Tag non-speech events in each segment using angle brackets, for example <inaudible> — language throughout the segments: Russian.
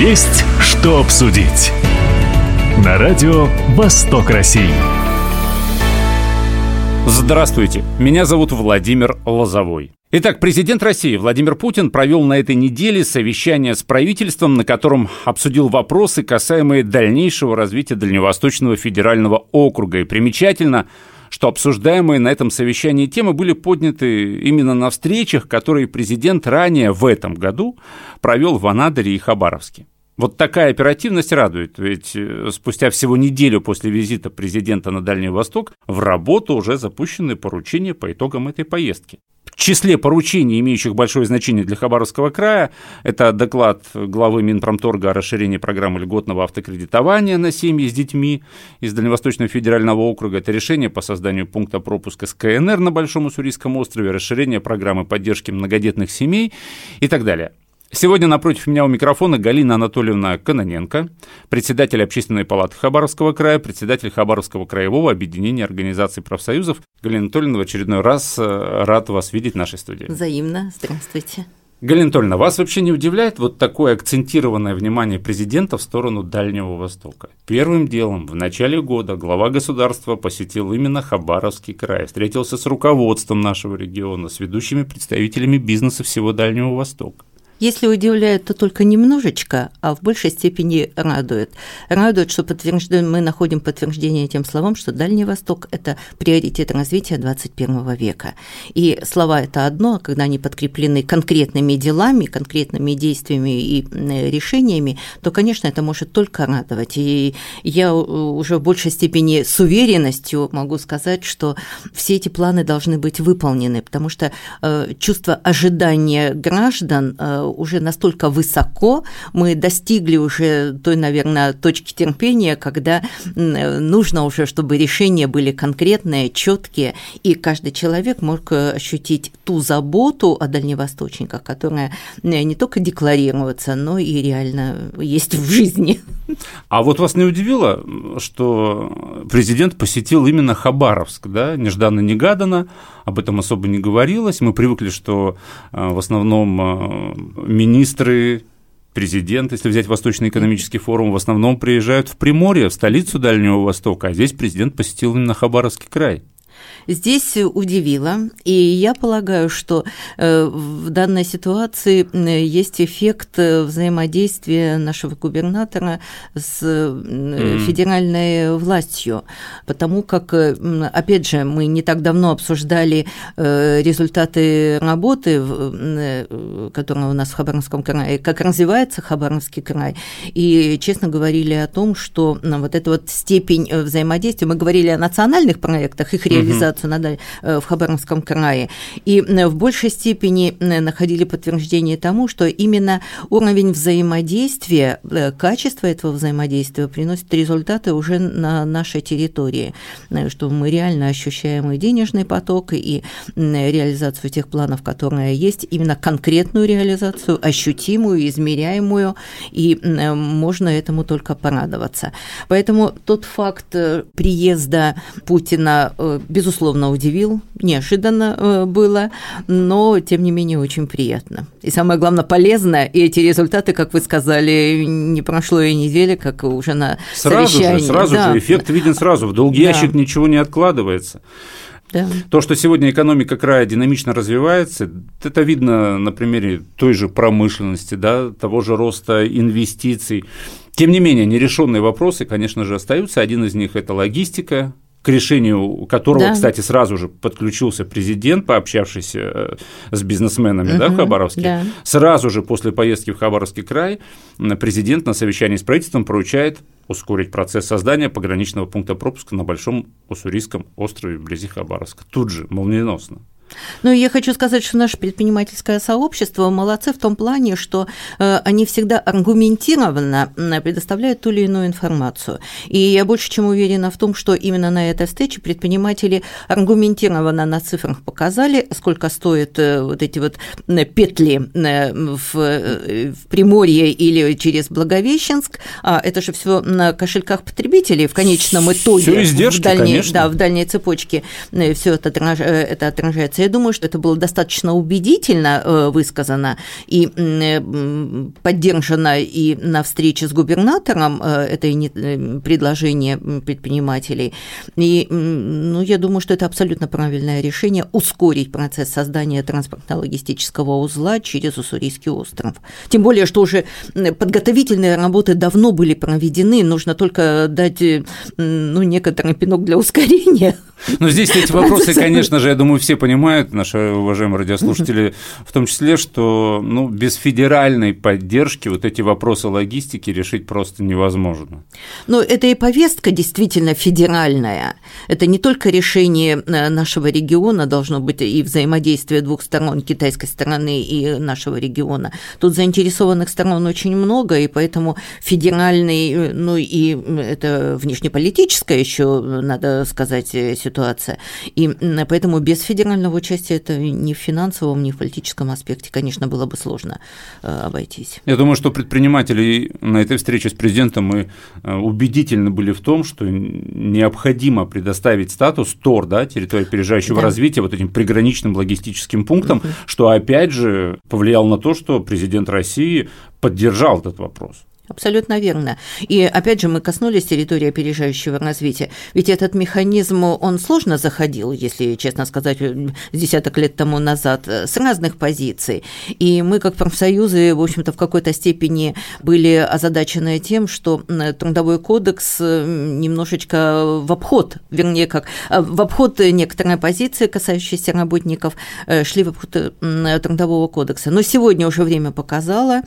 Есть что обсудить. На радио «Восток России». Здравствуйте, меня зовут Владимир Лозовой. Итак, президент России Владимир Путин провел на этой неделе совещание с правительством, на котором обсудил вопросы, касаемые дальнейшего развития Дальневосточного федерального округа. И примечательно, что обсуждаемые на этом совещании темы были подняты именно на встречах, которые президент ранее в этом году провел в Анадыре и Хабаровске. Вот такая оперативность радует, ведь э, спустя всего неделю после визита президента на Дальний Восток в работу уже запущены поручения по итогам этой поездки. В числе поручений, имеющих большое значение для Хабаровского края, это доклад главы Минпромторга о расширении программы льготного автокредитования на семьи с детьми из Дальневосточного федерального округа, это решение по созданию пункта пропуска с КНР на Большом Уссурийском острове, расширение программы поддержки многодетных семей и так далее. Сегодня напротив меня у микрофона Галина Анатольевна Каноненко, председатель Общественной палаты Хабаровского края, председатель Хабаровского краевого объединения организаций профсоюзов. Галина Анатольевна, в очередной раз э, рад вас видеть в нашей студии. Взаимно. Здравствуйте. Галина Анатольевна, вас вообще не удивляет вот такое акцентированное внимание президента в сторону Дальнего Востока? Первым делом в начале года глава государства посетил именно Хабаровский край, встретился с руководством нашего региона, с ведущими представителями бизнеса всего Дальнего Востока. Если удивляет, то только немножечко, а в большей степени радует. Радует, что подтверждаем, мы находим подтверждение тем словам, что Дальний Восток – это приоритет развития 21 века. И слова – это одно, а когда они подкреплены конкретными делами, конкретными действиями и решениями, то, конечно, это может только радовать. И я уже в большей степени с уверенностью могу сказать, что все эти планы должны быть выполнены, потому что э, чувство ожидания граждан э, уже настолько высоко, мы достигли уже той, наверное, точки терпения, когда нужно уже, чтобы решения были конкретные, четкие, и каждый человек мог э, ощутить ту заботу о дальневосточниках, которая э, не только декларируется, но и реально есть в жизни. А вот вас не удивило, что президент посетил именно Хабаровск, да, нежданно-негаданно, об этом особо не говорилось. Мы привыкли, что э, в основном министры, президент, если взять Восточный экономический форум, в основном приезжают в Приморье, в столицу Дальнего Востока, а здесь президент посетил именно Хабаровский край здесь удивило, и я полагаю, что э, в данной ситуации э, есть эффект э, взаимодействия нашего губернатора с федеральной властью, потому как, опять же, мы не так давно обсуждали результаты работы, которая у нас в Хабаровском крае, как развивается Хабаровский край, и честно говорили о том, что вот эта вот степень взаимодействия, мы говорили о национальных проектах, их реализации, ситуацию на, э, в Хабаровском крае. И э, в большей степени э, находили подтверждение тому, что именно уровень взаимодействия, качество этого взаимодействия приносит результаты уже на нашей территории, что мы реально ощущаем и денежный поток, и реализацию тех планов, которые есть, именно конкретную реализацию, ощутимую, измеряемую, и можно этому только порадоваться. Поэтому тот факт приезда Путина, безусловно, безусловно, удивил, неожиданно э, было, но, тем не менее, очень приятно. И самое главное, полезно, и эти результаты, как вы сказали, не прошло и недели, как уже на сразу совещании. Же, сразу да. же, эффект виден сразу, в долгий да. ящик ничего не откладывается. Да. То, что сегодня экономика края динамично развивается, это видно на примере той же промышленности, да, того же роста инвестиций. Тем не менее, нерешенные вопросы, конечно же, остаются. Один из них – это логистика, к решению которого, да. кстати, сразу же подключился президент, пообщавшийся э, с бизнесменами угу, да, в Хабаровске. Да. Сразу же после поездки в Хабаровский край президент на совещании с правительством поручает ускорить процесс создания пограничного пункта пропуска на Большом Уссурийском острове вблизи Хабаровска. Тут же, молниеносно. Ну, я хочу сказать, что наше предпринимательское сообщество молодцы в том плане, что э, они всегда аргументированно предоставляют ту или иную информацию. И я больше чем уверена в том, что именно на этой встрече предприниматели аргументированно на цифрах показали, сколько стоят э, вот эти вот петли э, в, в Приморье или через Благовещенск. А это же все на кошельках потребителей в конечном итоге. Все издержки, в дальней, конечно. Да, в дальней цепочке все это, это отражается Я думаю, что это было достаточно убедительно э, высказано и поддержано и на встрече с губернатором это предложение предпринимателей. И ну, я думаю, что это абсолютно правильное решение ускорить процесс создания транспортно-логистического узла через Уссурийский остров. Тем более, что уже подготовительные работы давно были проведены, нужно только дать ну, некоторый пинок для ускорения. Но здесь эти вопросы, <laughs> конечно же, я думаю, все понимают, наши уважаемые радиослушатели, в том числе, что ну, без федеральной поддержки вот эти вопросы логистики решить просто невозможно. Но это и повестка действительно федеральная. Это не только решение э, нашего региона должно быть и взаимодействие двух сторон, китайской стороны и нашего региона. Тут заинтересованных сторон очень много, и поэтому федеральный, э, ну и это внешнеполитическая еще, надо сказать, ситуация. И поэтому без федерального участия это ни в финансовом, ни в политическом аспекте, конечно, было бы сложно э, обойтись. Я думаю, что предприниматели на этой встрече с президентом мы убедительно были в том, что необходимо предоставить статус ТОР, да, территория опережающего да. развития, вот этим приграничным логистическим пунктом, угу. что опять же повлияло на то, что президент России поддержал этот вопрос. Абсолютно верно. И опять же мы коснулись территории опережающего развития. Ведь этот механизм, он сложно заходил, если честно сказать, десяток лет тому назад, с разных позиций. И мы, как профсоюзы, в общем-то, в какой-то степени были озадачены тем, что трудовой кодекс немножечко в обход, вернее, как э, в обход некоторые позиции, касающиеся работников, э, шли в обход э, трудового кодекса. Но сегодня уже время показало,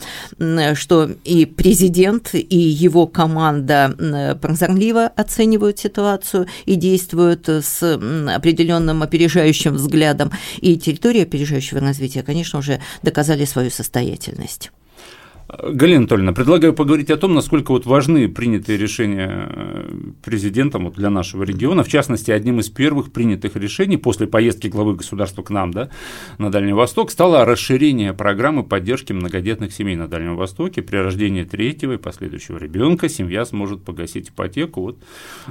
что и президент президент и его команда прозорливо оценивают ситуацию и действуют с определенным опережающим взглядом. И территории опережающего развития, конечно, уже доказали свою состоятельность. Галина Анатольевна, предлагаю поговорить о том, насколько вот важны принятые решения э, президентом вот для нашего региона. В частности, одним из первых принятых решений после поездки главы государства к нам да, на Дальний Восток стало расширение программы поддержки многодетных семей на Дальнем Востоке. При рождении третьего и последующего ребенка семья сможет погасить ипотеку. Вот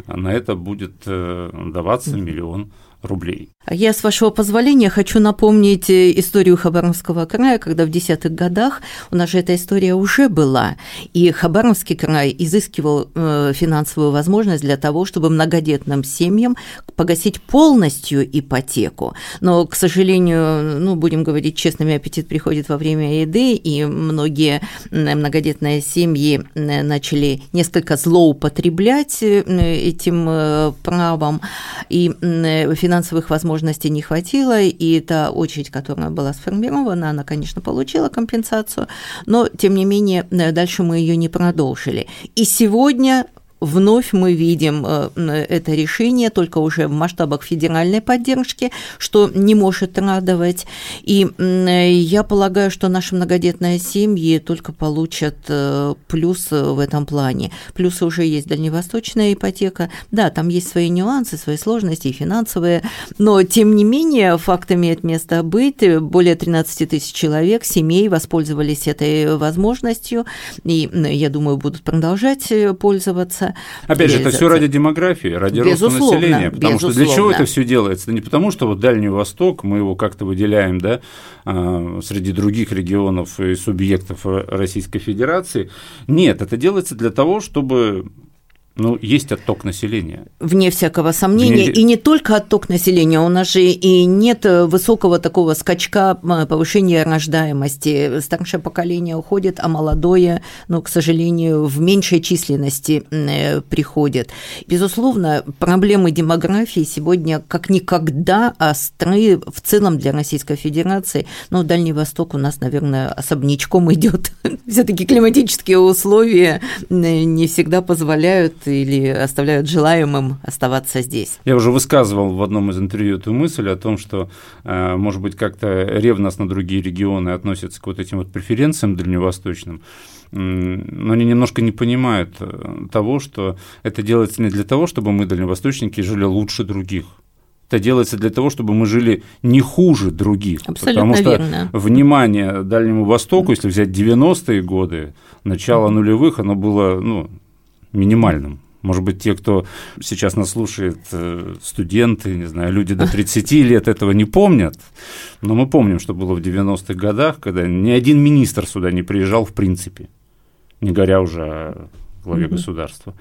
на это будет э, даваться миллион рублей. Я, с вашего позволения, хочу напомнить э, историю Хабаровского края, когда в десятых годах у нас же эта история уже была, и Хабаровский край изыскивал э, финансовую возможность для того, чтобы многодетным семьям погасить полностью ипотеку. Но, к сожалению, ну, будем говорить честными, аппетит приходит во время еды, и многие многодетные семьи начали несколько злоупотреблять э, этим правом, и финансовая финансовых возможностей не хватило, и та очередь, которая была сформирована, она, конечно, получила компенсацию, но, тем не менее, дальше мы ее не продолжили. И сегодня вновь мы видим э, это решение, только уже в масштабах федеральной поддержки, что не может радовать. И я полагаю, что наши многодетные семьи только получат э, плюс в этом плане. Плюсы уже есть дальневосточная ипотека. Да, там есть свои нюансы, свои сложности и финансовые, но тем не менее факт имеет место быть. Более 13 тысяч человек, семей воспользовались этой возможностью, и, я думаю, будут продолжать э, Опять же, это все ради демографии, ради безусловно, роста населения. Потому безусловно. что для чего это все делается? Это не потому, что вот Дальний Восток мы его как-то выделяем, да, а, среди других регионов и субъектов Российской Федерации. Нет, это делается для того, чтобы ну, есть отток населения. Вне всякого сомнения. Вне... И не только отток населения, у нас же и нет высокого такого скачка повышения рождаемости. Старшее поколение уходит, а молодое, ну, к сожалению, в меньшей численности э, приходит. Безусловно, проблемы демографии сегодня как никогда остры в целом для Российской Федерации. Но Дальний Восток у нас, наверное, особнячком идет. <laughs> Все-таки климатические условия э, не всегда позволяют или оставляют желаемым оставаться здесь. Я уже высказывал в одном из интервью эту мысль о том, что, э, может быть, как-то ревностно другие регионы относятся к вот этим вот преференциям дальневосточным, но они немножко не понимают э, того, что это делается не для того, чтобы мы, дальневосточники, жили лучше других это делается для того, чтобы мы жили не хуже других. Абсолютно потому что верно. внимание Дальнему Востоку, если взять 90-е годы, начало нулевых, оно было ну, минимальным Может быть, те, кто сейчас нас слушает, э, студенты, не знаю, люди до 30 <laughs> лет этого не помнят, но мы помним, что было в 90-х годах, когда ни один министр сюда не приезжал в принципе, не говоря уже о главе mm-hmm. государства.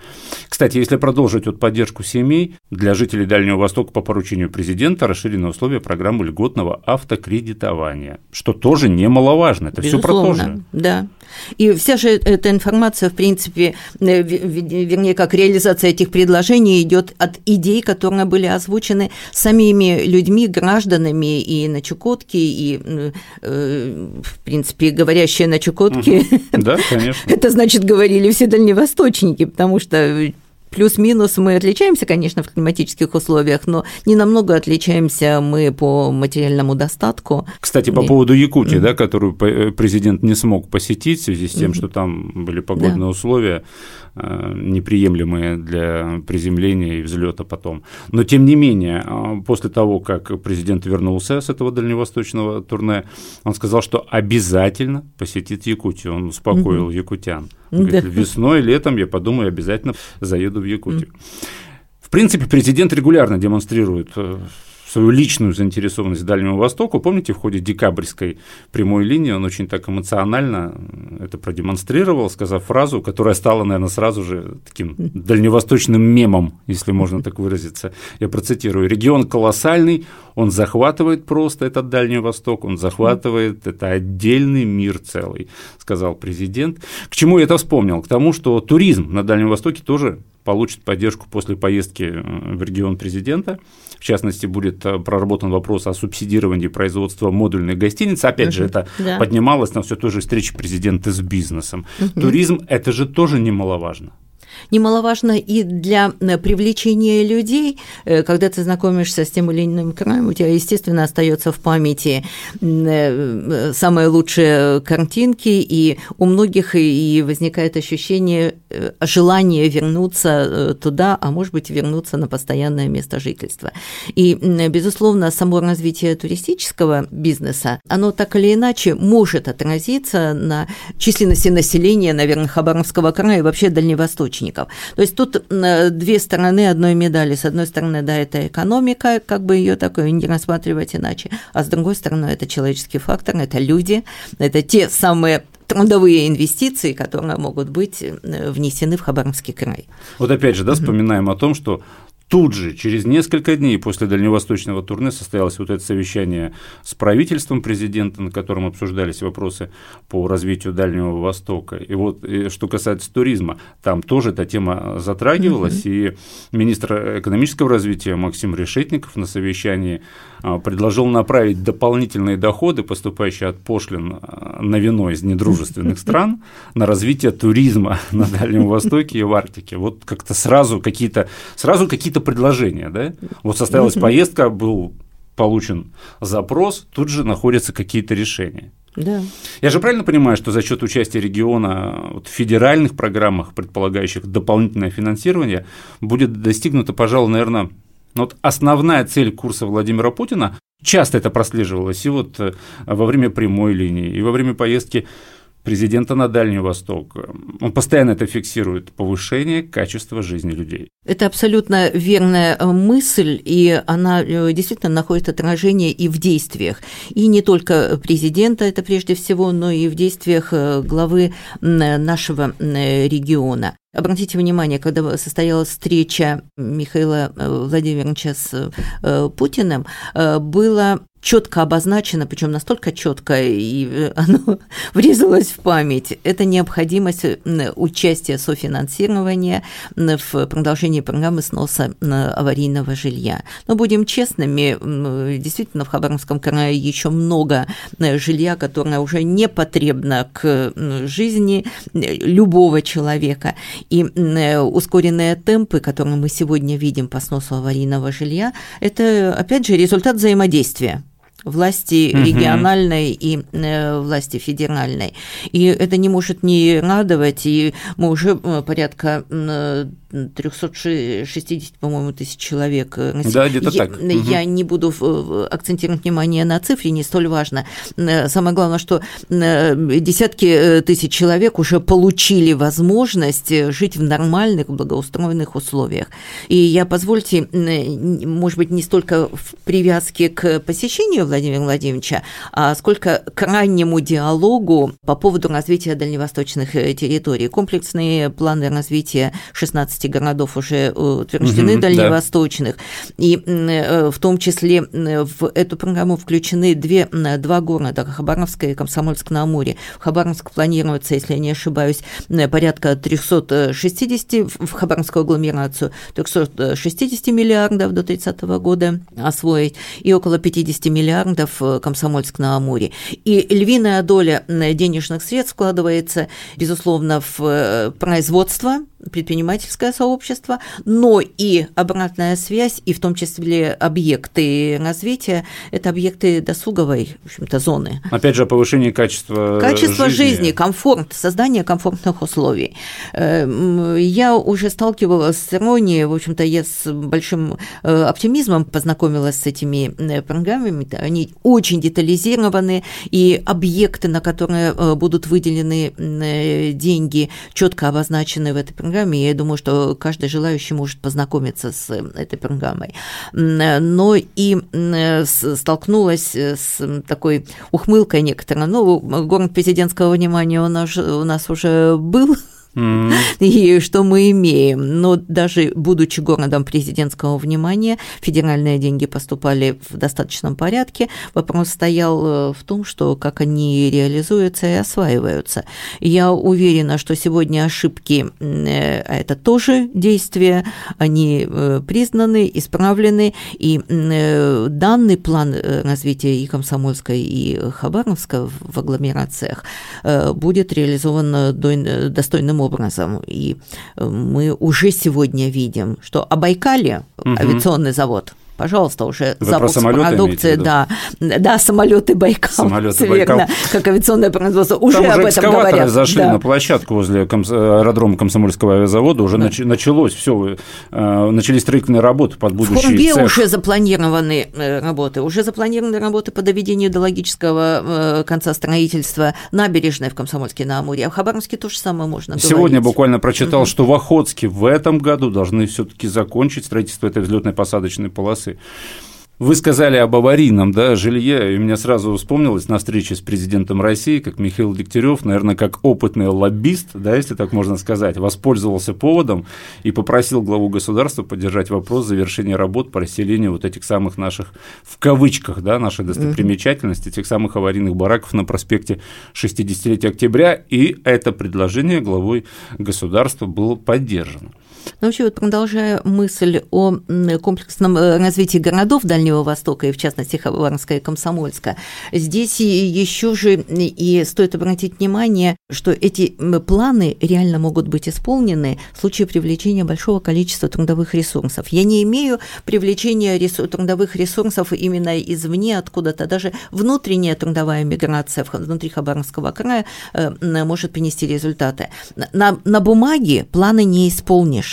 Кстати, если продолжить вот поддержку семей, для жителей Дальнего Востока по поручению президента расширены условия программы льготного автокредитования, что тоже немаловажно. Это все про то же. Да. И вся же эта информация, в принципе, э, вернее, как реализация этих предложений идет от идей, которые были озвучены самими людьми, гражданами и на Чукотке, и, э, в принципе, говорящие на Чукотке. Да, <laughs> конечно. Это значит, говорили все дальневосточники, потому что Плюс-минус мы отличаемся, конечно, в климатических условиях, но не намного отличаемся мы по материальному достатку. Кстати, по поводу Якутии, mm-hmm. да, которую э, президент не смог посетить в связи с тем, mm-hmm. что там были погодные да. условия э, неприемлемые для приземления и взлета потом. Но тем не менее, э, после того, как президент вернулся с этого дальневосточного турне, он сказал, что обязательно посетит Якутию. Он успокоил mm-hmm. якутян. Говорит, весной, летом я подумаю, обязательно заеду в Якутию. В принципе, президент регулярно демонстрирует э, свою личную заинтересованность Дальнему Востоку. Помните, в ходе декабрьской прямой линии он очень так эмоционально это продемонстрировал, сказав фразу, которая стала, наверное, сразу же таким дальневосточным мемом, если можно так выразиться. Я процитирую. «Регион колоссальный, он захватывает просто этот Дальний Восток, он захватывает это отдельный мир целый», сказал президент. К чему я это вспомнил? К тому, что туризм на Дальнем Востоке тоже получит поддержку после поездки э, в регион президента. В частности, будет э, проработан вопрос о субсидировании производства модульной гостиницы. Опять uh-huh. же, это да. поднималось на все той же встрече президента с бизнесом. Uh-huh. Туризм – это же тоже немаловажно немаловажно и для э, привлечения людей, э, когда ты знакомишься с тем или иным краем, у тебя, естественно, остается в памяти э, самые лучшие картинки, и у многих и возникает ощущение желания вернуться туда, а может быть, вернуться на постоянное место жительства. И, безусловно, само развитие туристического бизнеса, оно так или иначе может отразиться на численности населения, наверное, Хабаровского края и вообще Дальневосточника сотрудников. То есть тут э, две стороны одной медали. С одной стороны, да, это экономика, как бы ее такое не рассматривать иначе, а с другой стороны, это человеческий фактор, это люди, это те самые трудовые инвестиции, которые могут быть э, внесены в Хабаровский край. Вот опять же, да, вспоминаем о том, что Тут же, через несколько дней после дальневосточного турне, состоялось вот это совещание с правительством президента, на котором обсуждались вопросы по развитию Дальнего Востока. И вот и что касается туризма, там тоже эта тема затрагивалась, угу. и министр экономического развития Максим Решетников на совещании а, предложил направить дополнительные доходы, поступающие от пошлин а, на вино из недружественных <laughs> стран, на развитие туризма на Дальнем Востоке и в Арктике. Вот как-то сразу какие-то сразу какие-то предложения, да? Вот состоялась поездка, был получен запрос, тут же находятся какие-то решения. Да. Я же правильно понимаю, что за счет участия региона вот, в федеральных программах, предполагающих дополнительное финансирование, будет достигнуто, пожалуй, наверное, вот основная цель курса Владимира Путина, часто это прослеживалось и вот э, во время прямой линии, и во время поездки президента на Дальний Восток. Он постоянно это фиксирует, повышение качества жизни людей. Это абсолютно верная э, мысль, и она э, действительно находит отражение и в действиях. И не только президента, это прежде всего, но и в действиях э, главы нашего региона. Обратите внимание, когда состоялась встреча Михаила Владимировича с Путиным, было четко обозначено, причем настолько четко, и э, <laughs> оно врезалось в память. Это необходимость участия софинансирования в продолжении программы сноса аварийного жилья. Но будем честными, действительно в Хабаровском крае еще много жилья, которое уже не потребно к жизни любого человека. И ускоренные темпы, которые мы сегодня видим по сносу аварийного жилья, это, опять же, результат взаимодействия власти угу. региональной и э, власти федеральной. И это не может не радовать, и мы уже э, порядка 360, по-моему, тысяч человек. Да, где-то я, так. Я угу. не буду акцентировать внимание на цифре, не столь важно. Самое главное, что десятки тысяч человек уже получили возможность жить в нормальных, благоустроенных условиях. И я, позвольте, может быть, не столько в привязке к посещению Владимира Владимировича, а сколько к раннему диалогу по поводу развития дальневосточных э, территорий. Комплексные планы развития 16 городов уже утверждены, угу, дальневосточных, да. и э, в том числе в эту программу включены две, два города, Хабаровск и Комсомольск-на-Амуре. В Хабаровск планируется, если я не ошибаюсь, порядка 360 в Хабаровскую агломерацию, 360 миллиардов до 30 года освоить, и около 50 миллиардов в Комсомольск-на-Амуре. И львиная доля денежных средств вкладывается, безусловно, в э, производство, предпринимательское сообщество, но и обратная связь, и в том числе объекты развития, это объекты досуговой, в общем-то, зоны. Опять же, повышение качества Качество жизни. жизни, комфорт, создание комфортных условий. Эм, я уже сталкивалась с иронией, в общем-то, я с большим э, оптимизмом познакомилась с этими э, программами, они очень детализированы, и объекты, на которые э, будут выделены деньги, четко обозначены в этой программе, программе. Я думаю, что каждый желающий может познакомиться с этой программой. Но и столкнулась с такой ухмылкой некоторой. Ну, город президентского внимания у нас, у нас уже был, И что мы имеем? Но даже будучи городом президентского внимания, федеральные деньги поступали в достаточном порядке. Вопрос стоял э, в том, что как они реализуются и осваиваются. Я уверена, что сегодня ошибки, э, а это тоже действия, они э, признаны, исправлены, и данный план развития и Комсомольска, и Хабаровска в агломерациях будет реализован достойным образом. И э, мы уже сегодня видим, что о Байкале угу. авиационный завод пожалуйста, уже Вы запуск продукции, да, да, самолеты Байкал, самолеты Байкал. как авиационное производство, уже Там об этом говорят. зашли да. на площадку возле комс... аэродрома Комсомольского авиазавода, уже да. нач... началось все, э, начались строительные работы под будущий В Хурбе цех. уже запланированы э, работы, уже запланированы работы по доведению до логического э, конца строительства набережной в Комсомольске на Амуре, а в Хабаровске то же самое можно Сегодня говорить. буквально прочитал, угу. что в Охотске в этом году должны все-таки закончить строительство этой взлетной посадочной полосы ситуации. Вы сказали об аварийном да, жилье, и меня сразу вспомнилось на встрече с президентом России, как Михаил Дегтярев, наверное, как опытный лоббист, да, если так можно сказать, воспользовался поводом и попросил главу государства поддержать вопрос завершения работ по расселению вот этих самых наших, в кавычках, да, нашей достопримечательности, этих самых аварийных бараков на проспекте 60-летия октября, и это предложение главой государства было поддержано. Ну, вообще, вот продолжая мысль о комплексном э, развитии городов Дальнего Востока, и в частности Хабаровска и Комсомольска, здесь еще же и стоит обратить внимание, что эти планы реально могут быть исполнены в случае привлечения большого количества трудовых ресурсов. Я не имею привлечения ресурс, трудовых ресурсов именно извне, откуда-то. Даже внутренняя трудовая миграция внутри Хабаровского края э, может принести результаты. На, на бумаге планы не исполнишь.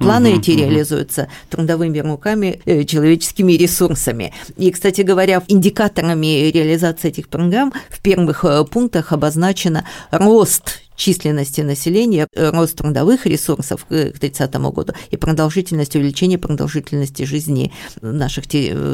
Планы угу, эти угу. реализуются трудовыми руками, э, человеческими ресурсами. И, кстати говоря, индикаторами реализации этих программ в первых э, пунктах обозначено рост численности населения, э, рост трудовых ресурсов к 30 году и продолжительность, увеличение продолжительности жизни наших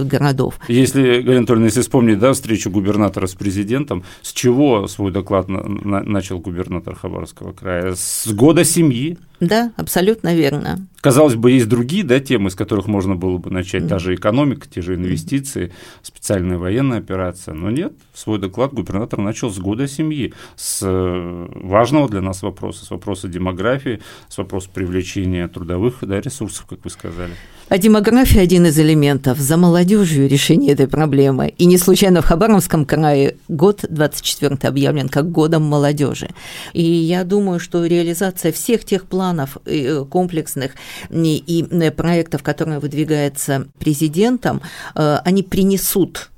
городов. Если, Галина Анатольевна, если вспомнить да, встречу губернатора с президентом, с чего свой доклад начал губернатор Хабаровского края? С года семьи? Да, абсолютно верно. Казалось бы, есть другие да, темы, с которых можно было бы начать, даже экономика, те же инвестиции, специальная военная операция. Но нет, свой доклад губернатор начал с года семьи, с э, важного для нас вопроса, с вопроса демографии, с вопроса привлечения трудовых да, ресурсов, как вы сказали. А демография – один из элементов. За молодежью решение этой проблемы. И не случайно в Хабаровском крае год 24 объявлен как годом молодежи. И я думаю, что реализация всех тех планов э, комплексных и проектов, которые выдвигаются президентом, э, они принесут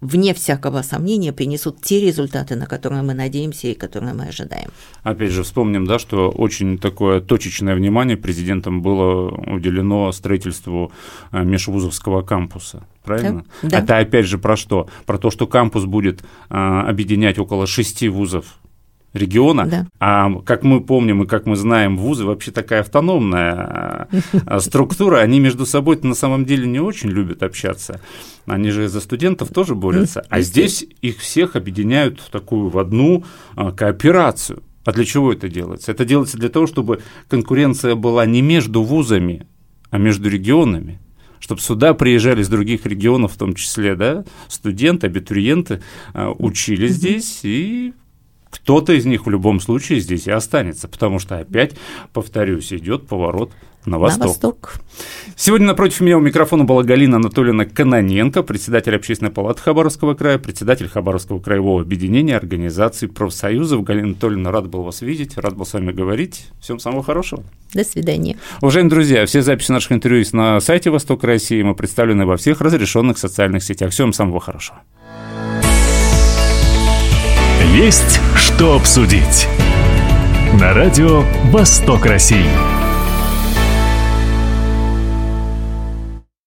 вне всякого сомнения, принесут те результаты, на которые мы надеемся и которые мы ожидаем. Опять же, вспомним, да, что очень такое точечное внимание президентом было уделено строительству э, межвузовского кампуса. Правильно? Да. Это опять же про что? Про то, что кампус будет а, объединять около шести вузов региона. Да. А как мы помним и как мы знаем, вузы вообще такая автономная а, <laughs> структура, они между собой на самом деле не очень любят общаться. Они же за студентов тоже борются. А здесь их всех объединяют в такую в одну а, кооперацию. А для чего это делается? Это делается для того, чтобы конкуренция была не между вузами, а между регионами чтобы сюда приезжали из других регионов, в том числе, да, студенты, абитуриенты, а, учились здесь и кто-то из них в любом случае здесь и останется, потому что опять, повторюсь, идет поворот на восток. на восток. Сегодня напротив меня у микрофона была Галина Анатольевна Каноненко, председатель Общественной палаты Хабаровского края, председатель Хабаровского краевого объединения организаций профсоюзов. Галина Анатольевна, рад был вас видеть, рад был с вами говорить. Всем самого хорошего. До свидания. Уважаемые друзья, все записи наших интервью есть на сайте Восток России. Мы представлены во всех разрешенных социальных сетях. Всем самого хорошего. Есть что обсудить. На радио «Восток России».